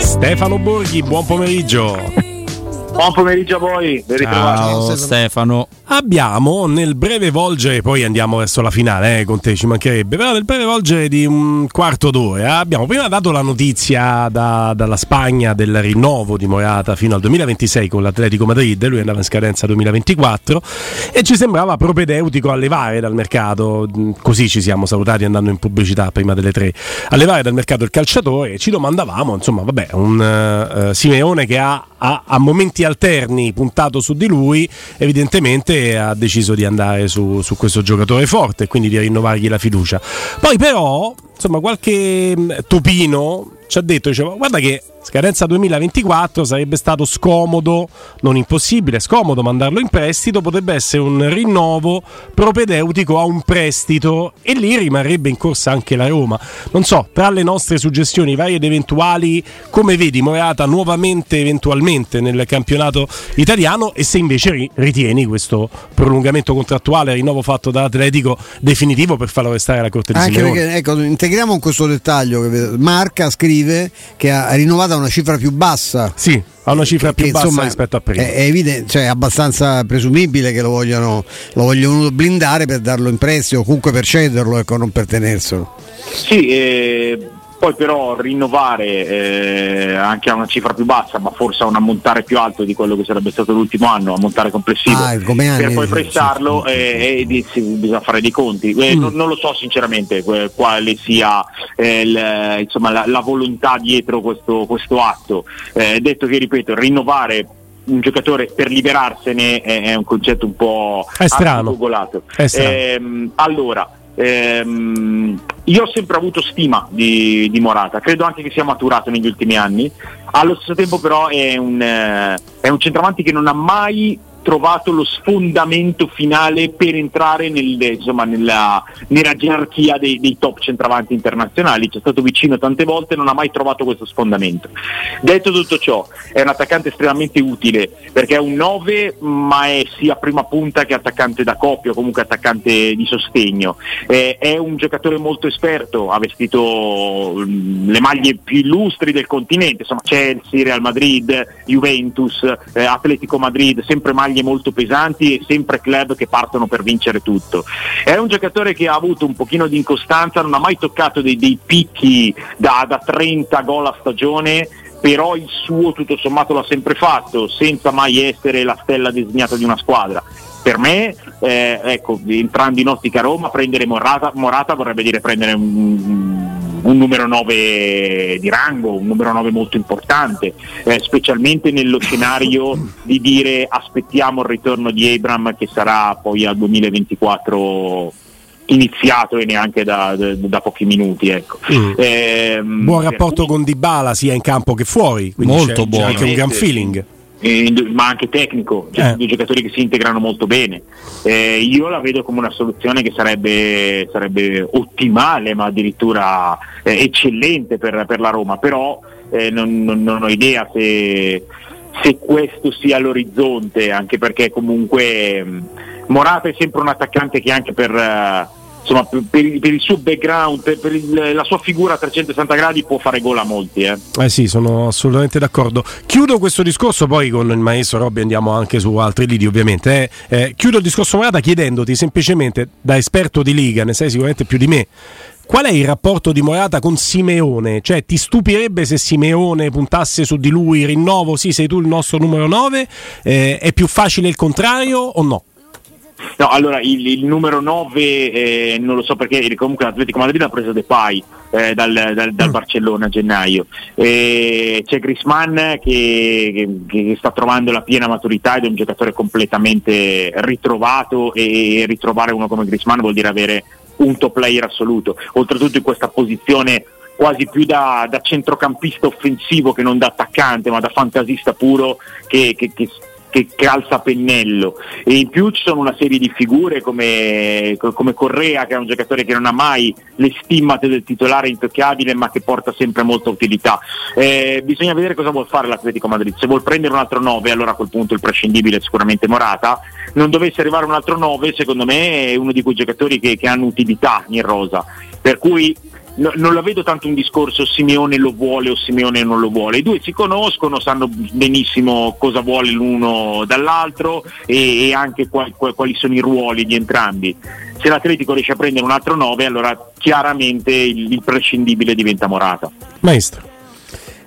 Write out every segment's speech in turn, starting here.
Stefano Borghi, buon pomeriggio. Buon pomeriggio a voi, ben ritrovati. Ciao Stefano. Abbiamo nel breve volgere, poi andiamo verso la finale, eh, con te ci mancherebbe, però nel breve volgere di un quarto d'ora abbiamo prima dato la notizia da- dalla Spagna del rinnovo di Morata fino al 2026 con l'Atletico Madrid, lui andava in scadenza 2024 e ci sembrava propedeutico a levare dal mercato, così ci siamo salutati andando in pubblicità prima delle tre, a levare dal mercato il calciatore e ci domandavamo, insomma, vabbè, un eh, Simeone che ha, ha a momenti alterni puntato su di lui, evidentemente ha deciso di andare su, su questo giocatore forte e quindi di rinnovargli la fiducia. Poi però, insomma, qualche mh, topino ci ha detto, diceva, guarda che scadenza 2024 sarebbe stato scomodo, non impossibile, scomodo mandarlo in prestito, potrebbe essere un rinnovo propedeutico a un prestito e lì rimarrebbe in corsa anche la Roma. Non so, tra le nostre suggestioni varie ed eventuali, come vedi Morata nuovamente eventualmente nel campionato italiano e se invece ri- ritieni questo prolungamento contrattuale, rinnovo fatto dall'Atletico definitivo per farlo restare alla Corte di Anche perché, ecco, integriamo questo dettaglio. che Marca scrive che ha rinnovato a una cifra più bassa. Sì, ha una cifra più Che, bassa insomma, rispetto a prima. È, è evidente, cioè è abbastanza presumibile che lo vogliano, lo vogliono blindare per darlo in prestito o comunque per cederlo, ecco, non per tenerselo. Sì, eh, poi però rinnovare eh, anche a una cifra più bassa, ma forse a un ammontare più alto di quello che sarebbe stato l'ultimo anno, ammontare complessivo, Ah, come anni, per poi sì, prestarlo eh, e di- sì, bisogna fare dei conti. Eh, Mm. non, non lo so sinceramente eh, quale sia eh, il- insomma, la, la volontà dietro questo, questo atto. Eh, detto che, ripeto, rinnovare un giocatore per liberarsene è, è un concetto un po' È strano. È strano. Ehm, allora, ehm, io ho sempre avuto stima di, di Morata, credo anche che sia maturato negli ultimi anni. Allo stesso tempo, però, è un, eh, è un centravanti che non ha mai trovato lo sfondamento finale per entrare nel- insomma, nella, nella gerarchia dei, dei top centravanti internazionali. C'è stato vicino tante volte, non ha mai trovato questo sfondamento. Detto tutto ciò, è un attaccante estremamente utile perché è un 9, ma è sia prima punta che attaccante da coppia comunque attaccante di sostegno. Eh, è un giocatore molto esperto, ha vestito mm, le maglie più illustri del continente, insomma Chelsea, Real Madrid, Juventus, eh, Atletico Madrid, sempre maglie molto pesanti e sempre club che partono per vincere tutto. È un giocatore che ha avuto un pochino di incostanza, non ha mai toccato dei, dei picchi da, da 30 gol a stagione, però il suo tutto sommato l'ha sempre fatto, senza mai essere la stella designata di una squadra. Per me, eh, ecco, entrando in ottica Roma, prendere Morata, Morata vorrebbe dire prendere un, un numero 9 di rango, un numero 9 molto importante, eh, specialmente nello scenario di dire aspettiamo il ritorno di Abram che sarà poi al 2024 iniziato e neanche da, da- da pochi minuti. Ecco. Mm. Ehm, Buon per rapporto con Dybala sia in campo che fuori, quindi Molto c'è, c'è buono. anche un gran Sì. feeling. Eh, ma anche tecnico, cioè Eh. due giocatori che si integrano molto bene. Eh, io la vedo come una soluzione che sarebbe, sarebbe ottimale, ma addirittura eh, eccellente per, per la Roma, però eh, non, non, non, ho idea se, se, questo sia l'orizzonte, anche perché comunque mh, Morata è sempre un attaccante che anche per... Insomma, per, per, il suo background, per, per il, la sua figura a 360 gradi può fare gol a molti. Eh. eh sì, sono assolutamente d'accordo. Chiudo questo discorso, poi con il maestro Robby andiamo anche su altri lidi ovviamente. Eh. Eh, chiudo il discorso Morata chiedendoti semplicemente, da esperto di Liga, ne sai sicuramente più di me, Qual è il rapporto di Morata con Simeone? Cioè, ti stupirebbe se Simeone puntasse su di lui, rinnovo, sì, sei tu il nostro numero 9? Eh, è più facile il contrario o no? No, allora il, il numero 9 eh, non lo so perché comunque l'Atletico Madrid ha preso Depay eh, dal, dal, dal mm. Barcellona a gennaio. Eh, c'è Grisman che, che, che, sta trovando la piena maturità ed è un giocatore completamente ritrovato e ritrovare uno come Grisman vuol dire avere un top player assoluto. Oltretutto in questa posizione quasi più da, da, centrocampista offensivo che non da attaccante, ma da fantasista puro che, che, che che calza pennello. E in più ci sono una serie di figure come, come, Correa che è un giocatore che non ha mai le stimmate del titolare intoccabile ma che porta sempre molta utilità. Eh, bisogna vedere cosa vuol fare l'Atletico Madrid. Se vuol prendere un altro 9 allora a quel punto il prescindibile è sicuramente Morata. Non dovesse arrivare un altro 9 secondo me è uno di quei giocatori che, che hanno utilità in rosa. Per cui no, non la vedo tanto un discorso Simeone lo vuole o Simeone non lo vuole. I due si conoscono, sanno benissimo cosa vuole l'uno dall'altro e, e anche quali, quali sono i ruoli di entrambi. Se l'Atletico riesce a prendere un altro 9, allora chiaramente il, il prescindibile diventa Morata. Maestro.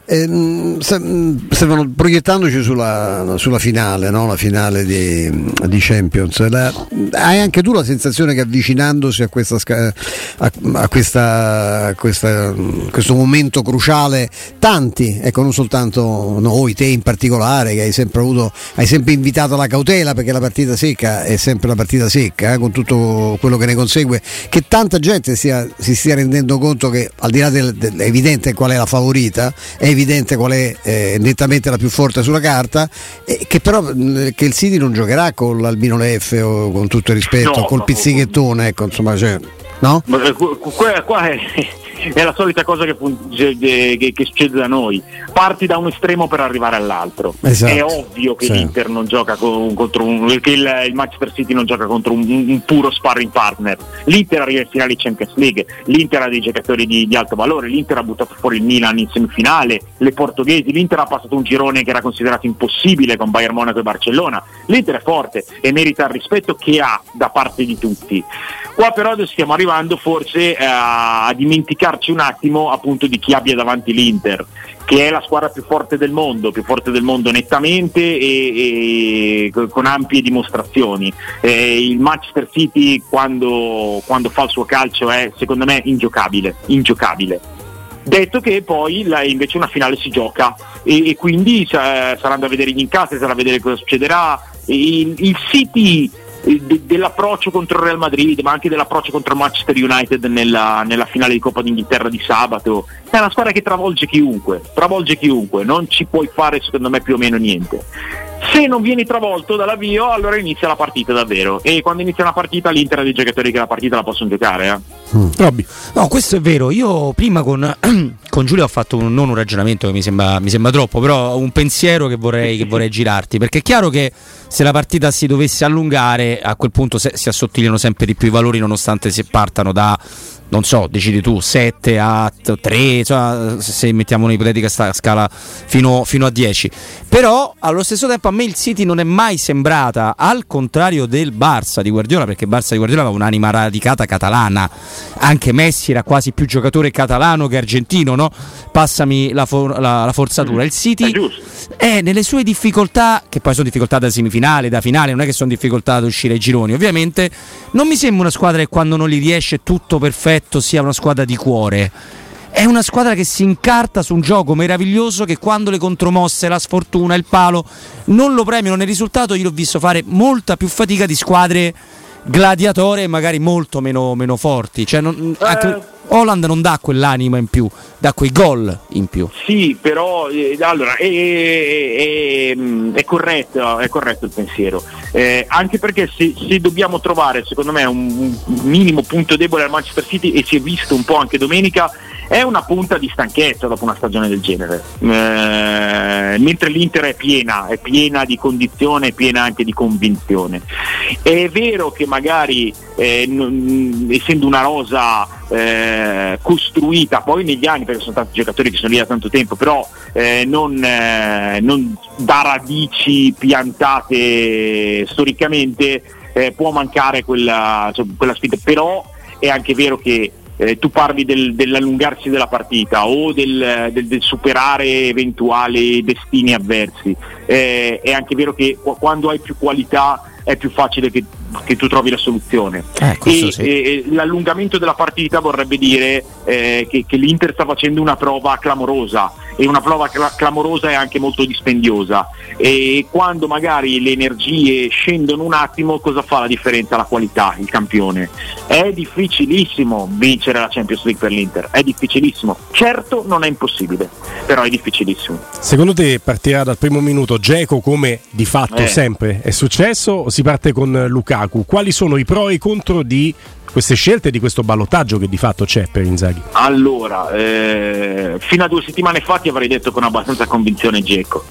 Eh, stavano proiettandoci sulla, sulla finale, no? la finale di, di Champions. La, hai anche tu la sensazione che avvicinandosi a, questa, a, a, questa, a questa, questo momento cruciale, tanti, ecco non soltanto noi, te in particolare, che hai sempre, avuto, hai sempre invitato alla cautela perché la partita secca è sempre la partita secca, eh, con tutto quello che ne consegue, che tanta gente stia, si stia rendendo conto che al di là del, del, è evidente qual è la favorita, è evidente qual è eh, nettamente la più forte sulla carta, e che però che il City non giocherà con l'Albino Leff o con tutto il rispetto, no, col pizzichettone, ecco, insomma, cioè, no? Eh, qua, qua è, è la solita cosa che, che, che, succede da noi. Parti da un estremo per arrivare all'altro. Esatto. È ovvio che sì. l'Inter non gioca con, contro un, che il, il, Manchester City non gioca contro un, un, puro sparring partner. L'Inter arriva in finale Champions League, l'Inter ha dei giocatori di, di, alto valore, l'Inter ha buttato fuori il Milan in semifinale, le portoghesi, l'Inter ha passato un girone che era considerato impossibile con Bayern Monaco e Barcellona. L'Inter è forte e merita il rispetto che ha da parte di tutti. Qua però stiamo arrivando forse eh, a dimenticarci un attimo appunto di chi abbia davanti l'Inter, che è la squadra più forte del mondo, più forte del mondo nettamente e, e con ampie dimostrazioni. Eh, il Manchester City quando, quando fa il suo calcio è secondo me ingiocabile, ingiocabile. Detto che poi la, invece una finale si gioca e, e quindi sa, saranno a vedere gli incastri, sarà a vedere cosa succederà. Il, il City dell'approccio contro il Real Madrid, ma anche dell'approccio contro il Manchester United nella, nella, finale di Coppa d'Inghilterra di sabato. È una squadra che travolge chiunque, travolge chiunque, non ci puoi fare secondo me più o meno niente. Se non vieni travolto dall'avvio, allora inizia la partita davvero. E quando inizia una partita, l'Inter ha dei giocatori che la partita la possono giocare. Eh. Mm. No, questo è vero. Io prima con, con Giulio ho fatto un, non un ragionamento che mi sembra, mi sembra troppo, però un pensiero che vorrei, che vorrei girarti. Perché è chiaro che se la partita si dovesse allungare, a quel punto se, si assottigliano sempre di più i valori, nonostante si partano da non so, decidi tu, 7 a 3, cioè, se mettiamo un'ipotetica scala fino, fino, a 10. Però allo stesso tempo a me il City non è mai sembrata, al contrario del Barça di Guardiola, perché Barça di Guardiola aveva un'anima radicata catalana, anche Messi era quasi più giocatore catalano che argentino, no? Passami la, for- la, la forzatura. Il City è nelle sue difficoltà, che poi sono difficoltà da semifinale, da finale, non è che sono difficoltà da uscire ai gironi, ovviamente non mi sembra una squadra che quando non gli riesce tutto perfetto detto sia una squadra di cuore. È una squadra che si incarta su un gioco meraviglioso che quando le contromosse, la sfortuna, il palo non lo premiano nel risultato, io l'ho visto fare molta più fatica di squadre gladiatore magari molto meno, meno forti. Cioè non, anche, Holland non dà quell'anima in più, dà quei gol in più. Sì, però eh, allora, è, è, è, corretto, è, corretto, il pensiero. Eh, anche perché se, se, dobbiamo trovare, secondo me, un, un minimo punto debole al Manchester City, e si è visto un po' anche domenica, è una punta di stanchezza dopo una stagione del genere. Eh, mentre l'Inter è piena, è piena di condizione, è piena anche di convinzione. È vero che magari eh, non, essendo una rosa eh, costruita poi negli anni, perché sono tanti giocatori che sono lì da tanto tempo, però eh, non, eh, non da radici piantate storicamente eh, può mancare quella, cioè, quella sfida, però è anche vero che eh, tu parli del, dell'allungarsi della partita o del, del, del, superare eventuali destini avversi. Eh, è anche vero che quando hai più qualità è più facile che, che tu trovi la soluzione. Eh, e, sì. e, l'allungamento della partita vorrebbe dire eh, che, che l'Inter sta facendo una prova clamorosa e una prova cl- clamorosa è anche molto dispendiosa e quando magari le energie scendono un attimo cosa fa la differenza? La qualità, il campione. È difficilissimo vincere la Champions League per l'Inter, è difficilissimo. Certo non è impossibile, però è difficilissimo. Secondo te partirà dal primo minuto Geco come di fatto Eh. sempre è successo o si parte con Lukaku? Quali sono i pro e i contro di queste scelte, di questo ballottaggio che di fatto c'è per Inzaghi? Allora, eh, fino a due settimane fa ti avrei detto con abbastanza convinzione Geco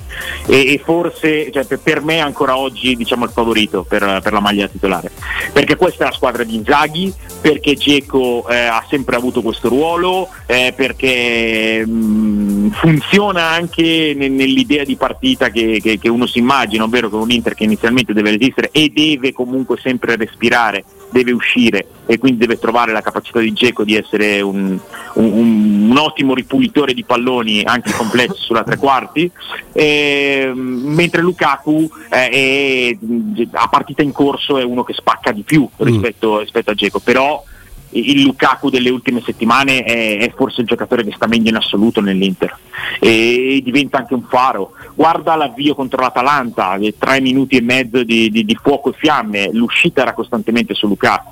e, e forse cioè, per, me ancora oggi diciamo il favorito per, per la maglia titolare. Perché questa è la squadra di Inzaghi perché Geco eh, ha sempre avuto questo ruolo eh, perché mh, funziona anche ne- nell'idea di partita che, che- che uno si immagina ovvero con un Inter che inizialmente deve resistere e deve comunque sempre respirare deve uscire e quindi deve trovare la capacità di Geco di essere un, un- un- ottimo ripulitore di palloni anche complessi sulla tre quarti. Ehm, mentre Lukaku eh, è, a partita in corso è uno che spacca di più rispetto, rispetto a Geco però il Lukaku delle ultime settimane è, è forse il giocatore che sta meglio in assoluto nell'Inter e diventa anche un faro. Guarda l'avvio contro l'Atalanta, tre minuti e mezzo di, di- di fuoco e fiamme, l'uscita era costantemente su Lukaku.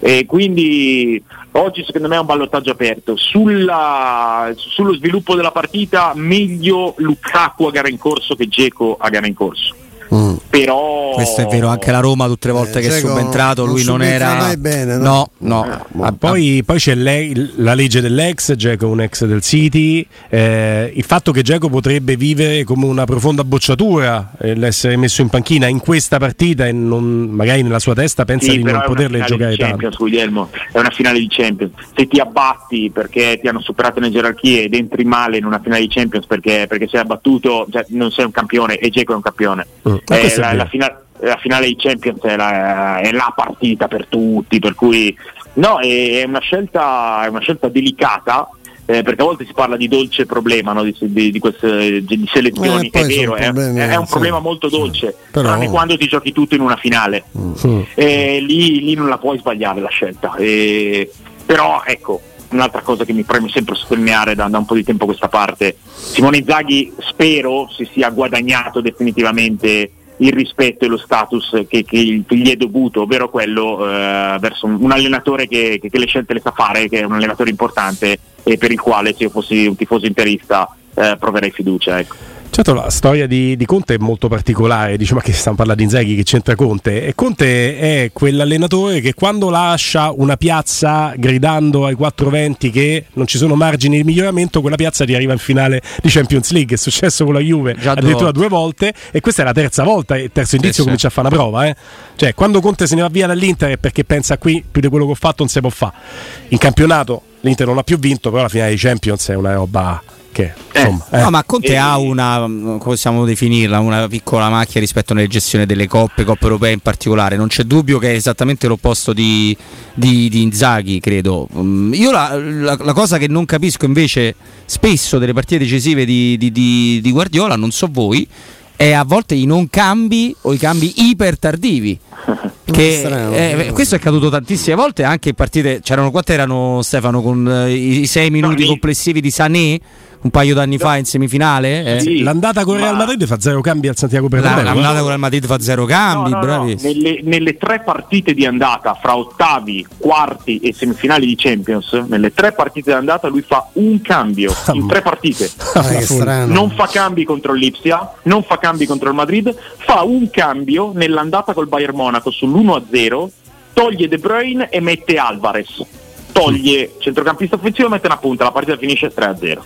E quindi oggi secondo me è un ballottaggio aperto. Sulla- sullo sviluppo della partita meglio Lukaku a gara in corso che Geco a gara in corso. Mm. Però Questo è vero, anche la Roma tutte le volte Eh, che è subentrato non lui non era mai bene, no? no, no. boh. Ah, Poi, poi c'è lei- la legge dell'ex, Geco è un ex del City, eh, il fatto che Geco potrebbe vivere come una profonda bocciatura eh, l'essere messo in panchina in questa partita e non- magari nella sua testa pensa Sì, di non è una poterle finale giocare di tanto. Champions, Guglielmo, è una finale di Champions. Se ti abbatti perché ti hanno superato nelle gerarchie ed entri male in una finale di Champions perché, perché sei abbattuto, cioè, non sei un campione e Geco è un campione. Mm, Eh, la, la fina- la finale di Champions è la, è la partita per tutti, per cui no, è, è una scelta, è una scelta delicata. eh, perché a volte si parla di dolce problema no, di, di- di queste di selezioni, Eh, è vero, problemi, è un sì. problema molto dolce, Però- tranne quando ti giochi tutto in una finale Mm. e lì, lì non la puoi sbagliare la scelta. E- però ecco, un'altra cosa che mi preme sempre sottolineare da, da un po' di tempo a questa parte, Simone Inzaghi spero si sia guadagnato definitivamente il rispetto e lo status che, che- gli è dovuto, ovvero quello eh, verso un, un allenatore che, che- che le scelte le sa fare, che è un allenatore importante e per il quale se io fossi un tifoso interista eh, proverei fiducia. Ecco. Certo, la storia di, di Conte è molto particolare, dice ma che stiamo parlando di Inzaghi, che c'entra Conte? E Conte è quell'allenatore che quando lascia una piazza gridando ai 420 che non ci sono margini di miglioramento, quella piazza ti arriva in finale di Champions League, è successo con la Juve Già addirittura due volte e questa è la terza volta, il terzo indizio sì. comincia a fare una prova, eh. cioè quando Conte se ne va via dall'Inter è perché pensa qui più di quello che ho fatto non si può fare. In campionato l'Inter non ha più vinto, però la finale di Champions è una roba che insomma... eh. No, ma Conte E- ha una, come possiamo definirla, una piccola macchia rispetto alla gestione delle coppe, coppe europee in particolare. Non c'è dubbio che è esattamente l'opposto di, di, di Inzaghi, credo. Mm, Io la, la- la cosa che non capisco invece spesso delle partite decisive di, di- di- di Guardiola, non so voi, è a volte i non cambi o i cambi iper tardivi. Che, eh, questo è accaduto tantissime volte anche in partite c'erano quante erano Stefano con eh, i, i sei minuti complessivi di Sané un paio d'anni fa in semifinale eh? Sì, L'andata con Real ma- Madrid fa zero cambi al Santiago La- Bernabéu. l'andata con il Madrid fa zero cambi No, no, no, Nelle, nelle tre partite di andata fra ottavi, quarti e semifinali di Champions, nelle tre partite di andata lui fa un cambio in tre partite. Ah, che strano. Non fa cambi contro l'Ipsia, non fa cambi contro il Madrid, fa un cambio nell'andata col Bayern Monaco sull'1-0, toglie De Bruyne e mette Alvarez. Toglie centrocampista offensivo e mette una punta, la partita finisce 3-0.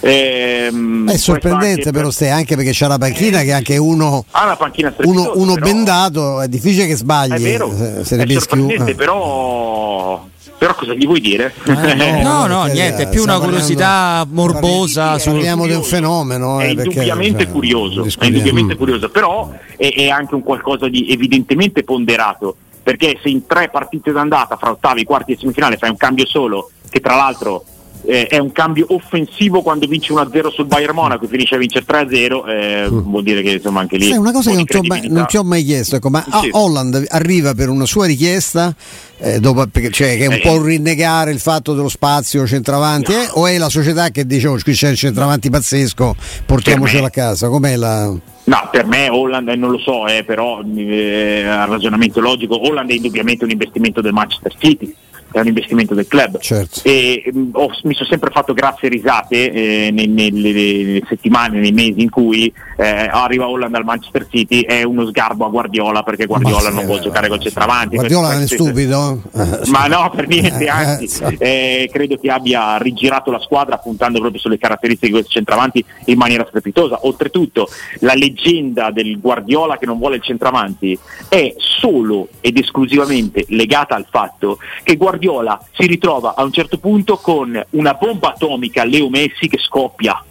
Ehm, È sorprendente però ste, anche perché c'è la panchina che anche uno, ha una panchina uno, uno però- bendato, è difficile che sbagli. È vero, se- se ne è sorprendente, uno. però, però cosa gli vuoi dire? Eh, No, no, perché, niente, è eh, più una curiosità parlando- morbosa sul Parliamo di un fenomeno. è eh, perché, indubbiamente cioè, curioso, è indubbiamente curioso, però è, è anche un qualcosa di evidentemente ponderato, perché se in tre partite d'andata fra ottavi, quarti e semifinale fai un cambio solo, che tra l'altro eh, è un cambio offensivo quando vinci 1-0 sul Bayern Monaco e finisce a vincere 3-0, eh, vuol dire che insomma anche lì... Sai, una cosa che non ti, ho mai, non ti ho mai chiesto, ecco, ma Sì. ah, Holland arriva per una sua richiesta, eh, dopo, cioè, che è un Eh. po' un rinnegare il fatto dello spazio centravanti, eh, o è la società che dice oh, qui c'è il centravanti pazzesco, portiamocelo a casa? Com'è la... No, per me Holland eh, non lo so, eh, però eh, a ragionamento logico, Holland è indubbiamente un investimento del Manchester City, è un investimento del club. Certo. E, mh, ho- mi sono sempre fatto grazie risate eh, nelle, nelle settimane, nei mesi in cui eh, arriva Holland al Manchester City, è uno sgarbo a Guardiola perché Guardiola non vuole eh, giocare col centravanti. Guardiola è stupido? Eh, ma no, per niente, Eh, anzi, eh, eh, credo che abbia rigirato la squadra puntando proprio sulle caratteristiche di questo centravanti in maniera strepitosa. Oltretutto, la leggenda del Guardiola che non vuole il centravanti è solo ed esclusivamente legata al fatto che Guardiola si ritrova a un certo punto con una bomba atomica Leo Messi che scoppia.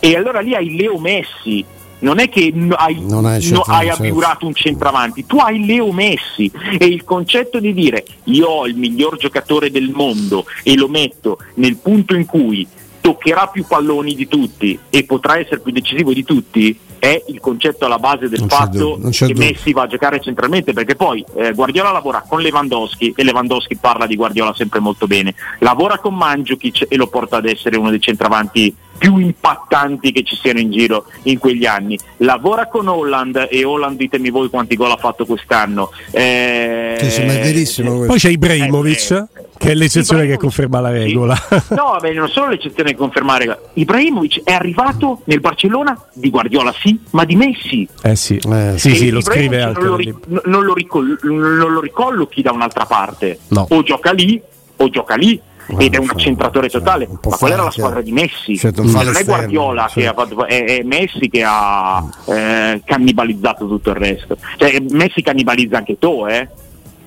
e allora lì hai Leo Messi. Non è che hai, Non hai no- hai abiurato un centravanti, tu hai Leo Messi e il concetto di dire io ho il miglior giocatore del mondo e lo metto nel punto in cui toccherà più palloni di tutti e potrà essere più decisivo di tutti è il concetto alla base del Non fatto c'è che dubbio. Messi va a giocare centralmente perché poi eh, Guardiola lavora con Lewandowski e Lewandowski parla di Guardiola sempre molto bene lavora con Mandzukic e lo porta ad essere uno dei centravanti più impattanti che ci siano in giro in quegli anni lavora con Holland e Holland ditemi voi quanti gol ha fatto quest'anno eh, Sì, sì, ma è verissimo questo. Poi c'è Ibrahimovic, Eh, che è l'eccezione che conferma la sì. regola. No, beh, non solo l'eccezione che conferma la regola. Ibrahimovic è arrivato nel Barcellona di Guardiola, sì, ma di Messi. Eh sì, Eh, sì, sì, lo scrive non lo, anche. non lo ricol- non lo ricollochi da un'altra parte. No. O gioca lì, o gioca lì. Guarda, ed è un accentratore cioè, totale, un ma quella era la squadra di Messi. Certo, un non fallo è esterno, Guardiola sì. che ha fatto, è, è Messi che ha eh, cannibalizzato tutto il resto. Cioè, Messi cannibalizza anche tu, eh?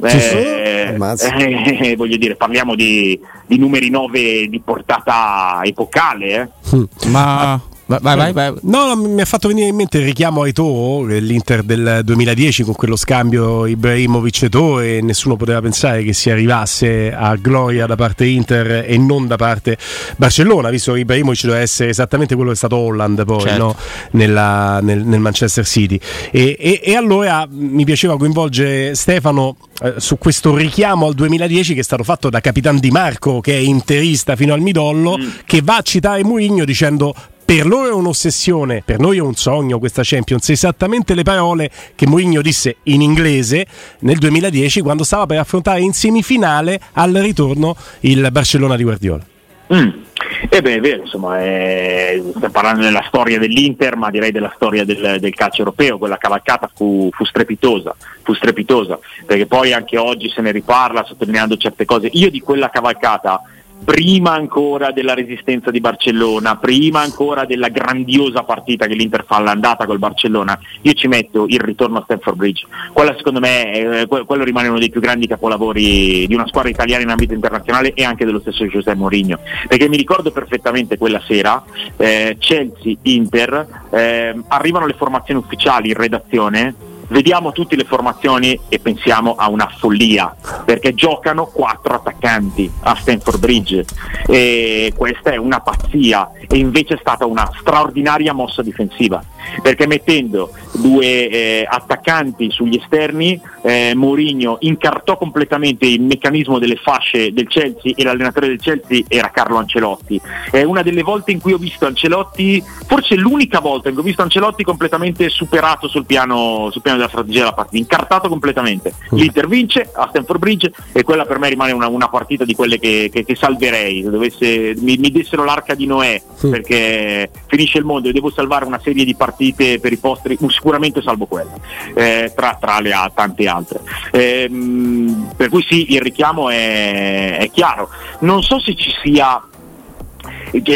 Sì. Eh, Ammazza. eh, voglio dire, parliamo di, di numeri 9 di portata epocale, eh? Ma vai, vai, vai, vai. No, no, mi ha fatto venire in mente il richiamo a Eto'o, l'Inter del 2010 con quello scambio Ibrahimovic-Eto'o e nessuno poteva pensare che si arrivasse a gloria da parte Inter e non da parte Barcellona, visto che Ibrahimovic doveva essere esattamente quello che è stato Holland poi Certo. no? Nella- nel, nel Manchester City. E, e- e allora mi piaceva coinvolgere Stefano eh, su questo richiamo al 2010 che è stato fatto da Capitan Di Marco, che è interista fino al midollo, che va a citare Mourinho dicendo per loro è un'ossessione, per noi è un sogno questa Champions, esattamente le parole che Mourinho disse in inglese nel 2010 quando stava per affrontare in semifinale al ritorno il Barcellona di Guardiola. Mm. E beh, è vero, insomma, eh, stiamo parlando della storia dell'Inter, ma direi della storia del, del calcio europeo, quella cavalcata fu, fu strepitosa, fu strepitosa, perché poi anche oggi se ne riparla sottolineando certe cose. Io di quella cavalcata prima ancora della resistenza di Barcellona, prima ancora della grandiosa partita che l'Inter fa all'andata col Barcellona, io ci metto il ritorno a Stamford Bridge. Quella secondo me, eh, que- quello rimane uno dei più grandi capolavori di una squadra italiana in ambito internazionale e anche dello stesso Giuseppe Mourinho, perché mi ricordo perfettamente quella sera, eh, Chelsea-Inter, eh, arrivano le formazioni ufficiali in redazione, vediamo tutte le formazioni e pensiamo a una follia perché giocano quattro attaccanti a Stanford Bridge. E questa è una pazzia. E invece è stata una straordinaria mossa difensiva perché mettendo due eh, attaccanti sugli esterni eh, Mourinho incartò completamente il meccanismo delle fasce del Chelsea e l'allenatore del Chelsea era Carlo Ancelotti. È una delle volte in cui ho visto Ancelotti forse l'unica volta in cui ho visto Ancelotti completamente superato sul piano, sul piano della strategia della partita incartato completamente. l'Inter vince a Stamford Bridge e quella per me rimane una, una partita di quelle che, che- che salverei se dovesse, mi, mi dessero l'arca di Noè perché finisce il mondo e devo salvare una serie di partite partite per i postri, sicuramente salvo quelle, eh, tra, tra, le tante altre. Ehm, per cui sì, il richiamo è, è chiaro. Non so se ci sia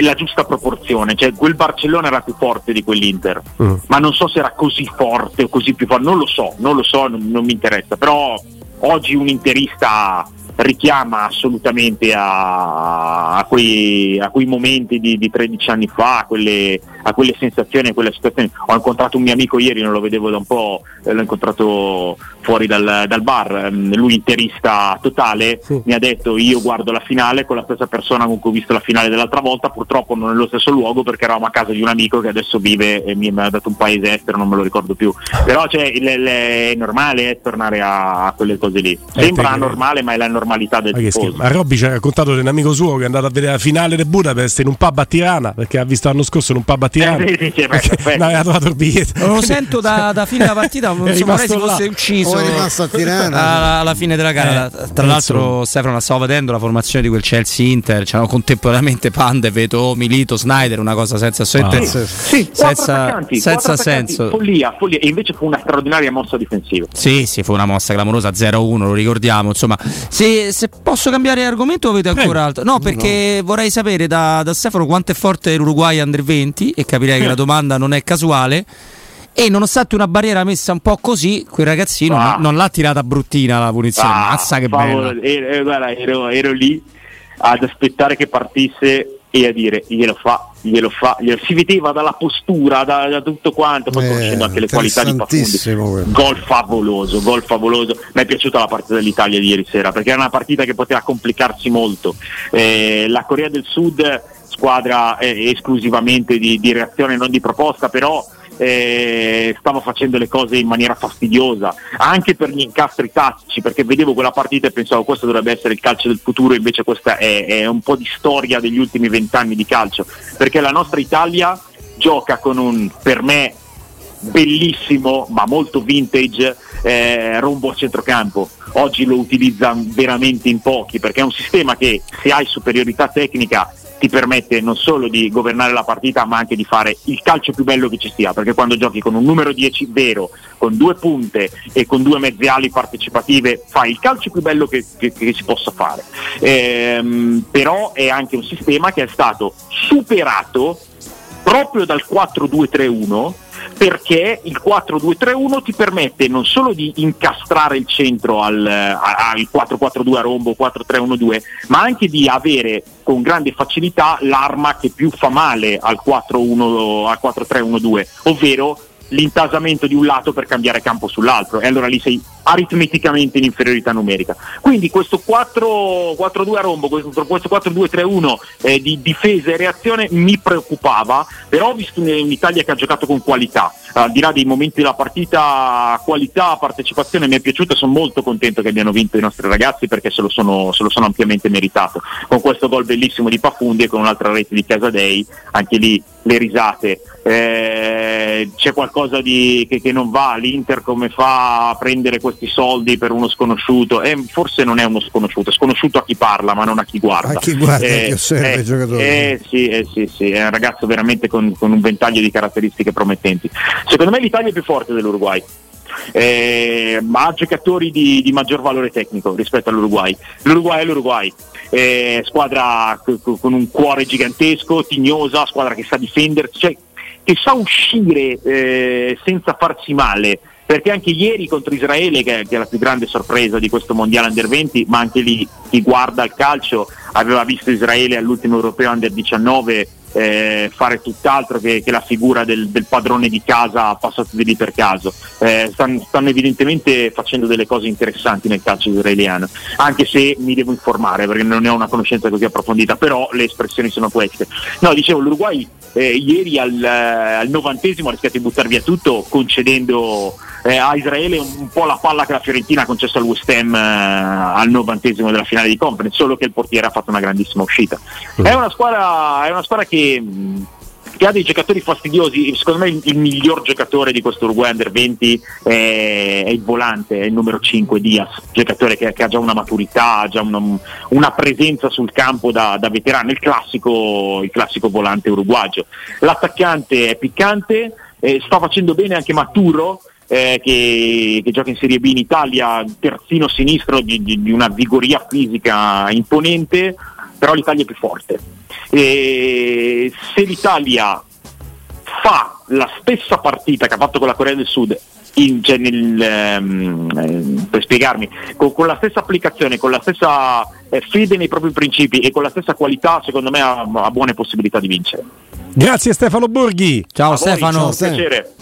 la giusta proporzione, cioè quel Barcellona era più forte di quell'Inter, mm. ma non so se era così forte o così più forte, non lo so, non lo so, non, non mi interessa, però oggi un interista richiama assolutamente a, a, quei, a quei, momenti di, di, 13 anni fa, a quelle, a quelle, sensazioni, a quelle situazioni. Ho incontrato un mio amico ieri, non lo vedevo da un po', eh, l'ho incontrato fuori dal, dal bar, mm, lui interista totale, sì. mi ha detto io guardo la finale con la stessa persona con cui ho visto la finale dell'altra volta, purtroppo non nello stesso luogo perché eravamo a casa di un amico che adesso vive e mi ha dato un paese estero, non me lo ricordo più. Però cioè, le, le, è normale eh, tornare a, a, quelle cose lì. Eh, Sembra normale, ma è la normalità del tifoso. Ma Robby ci ha raccontato di un amico suo che è andato a vedere la finale del Budapest in un pub a Tirana perché ha visto l'anno scorso in un pub a Tirana. Eh, sì, sì, non aveva trovato il biglietto. Lo sento da, da fine della partita, non so se fosse ucciso è rimasto a Tirana alla, alla fine della gara. Eh, Tra l'altro, Stefano stavo vedendo la formazione di quel Chelsea Inter. C'erano contemporaneamente Pande, Veto, Milito, Snyder, una cosa senza, ah. sì, sì, senza, senza senso. Follia, follia. E invece fu una straordinaria mossa difensiva. Sì, sì, fu una mossa clamorosa 0-1, lo ricordiamo. Insomma, se, se posso cambiare argomento, avete ancora altro? No, perché no. vorrei sapere da, da Stefano quanto è forte l'Uruguay under 20 e capirei che la domanda non è casuale e nonostante una barriera messa un po' così, quel ragazzino ah. non, non, l'ha tirata bruttina la punizione. Ah, Mazza che bella. Ero, guarda, ero, ero, lì ad aspettare che partisse e a dire glielo fa, glielo fa, glielo... si vedeva dalla postura, da, da tutto quanto, poi eh, conoscendo anche le qualità di Pafundi. Gol favoloso, gol favoloso. Mi è piaciuta la partita dell'Italia di ieri sera perché era una partita che poteva complicarsi molto. Eh, la Corea del Sud, squadra eh, esclusivamente di, di reazione, non di proposta, però eh, stava facendo le cose in maniera fastidiosa, anche per gli incastri tattici, perché vedevo quella partita e pensavo questo dovrebbe essere il calcio del futuro, invece questa è, è un po' di storia degli ultimi vent'anni di calcio, perché la nostra Italia gioca con un, per me, bellissimo ma molto vintage eh, rombo a centrocampo. Oggi lo utilizzano veramente in pochi perché è un sistema che se hai superiorità tecnica ti permette non solo di governare la partita ma anche di fare il calcio più bello che ci sia, perché quando giochi con un numero 10 vero, con due punte e con due mezze ali partecipative fai il calcio più bello che, che, che si possa fare. Ehm, però è anche un sistema che è stato superato proprio dal 4-2-3-1 perché il 4-2-3-1 ti permette non solo di incastrare il centro al, al 4-4-2 a rombo, 4-3-1-2, ma anche di avere con grande facilità l'arma che più fa male al 4-3-1-2, ovvero l'intasamento di un lato per cambiare campo sull'altro e allora lì sei aritmeticamente in inferiorità numerica. Quindi questo 4-2 a rombo, questo 4-2-3-1 eh, di difesa e reazione mi preoccupava, però visto un'Italia che ha giocato con qualità, al di là dei momenti della partita, qualità, partecipazione mi è piaciuta, sono molto contento che abbiano vinto i nostri ragazzi perché se lo sono, se lo sono ampiamente meritato. Con questo gol bellissimo di Pafundi e con un'altra rete di Casadei, anche lì le risate. Eh, c'è qualcosa di, che, che non va, l'Inter come fa a prendere questi soldi per uno sconosciuto, eh, forse non è uno sconosciuto, è sconosciuto a chi parla ma non a chi guarda. A chi guarda, eh, chi osserva eh, i giocatori. Eh, sì, eh, sì, sì, è un ragazzo veramente con, con un ventaglio di caratteristiche promettenti. Secondo me l'Italia è più forte dell'Uruguay. Eh, ma ha giocatori di, di, maggior valore tecnico rispetto all'Uruguay. L'Uruguay è l'Uruguay, eh, squadra con un cuore gigantesco, tignosa, squadra che sa difendersi, cioè, che sa uscire eh, senza farsi male. Perché anche ieri contro Israele, che è la più grande sorpresa di questo mondiale under 20, ma anche lì chi guarda il calcio aveva visto Israele all'ultimo europeo under 19 eh, fare tutt'altro che, che la figura del, del, padrone di casa passato di lì per caso. Eh, stanno, stanno, evidentemente facendo delle cose interessanti nel calcio israeliano, anche se mi devo informare perché non ne ho una conoscenza così approfondita, però le espressioni sono queste. No, dicevo, l'Uruguay eh, ieri al, al novantesimo ha rischiato di buttare via tutto concedendo eh, a Israele un, un, po' la palla che la Fiorentina ha concesso al West Ham eh, al novantesimo della finale di Conference, solo che il portiere ha fatto una grandissima uscita. Mm. È, una squadra, è una squadra che che ha dei giocatori fastidiosi. Secondo me il, il miglior giocatore di questo Uruguay Under 20 è, è, il volante, è il numero 5 Diaz, giocatore che, che ha già una maturità, ha già una, una presenza sul campo da, da veterano, il classico, il classico volante uruguagio. L'attaccante è piccante, eh, sta facendo bene anche Maturo, eh, che, che, gioca in Serie B in Italia, terzino sinistro di, di, di, una vigoria fisica imponente, però l'Italia è più forte. E se l'Italia fa la stessa partita che ha fatto con la Corea del Sud in, cioè nel, um, per spiegarmi, con, con, la stessa applicazione, con la stessa eh, fede nei propri principi e con la stessa qualità, secondo me ha, ha buone possibilità di vincere. Grazie Stefano Borghi. Ciao A Stefano. Voi, ciao, piacere.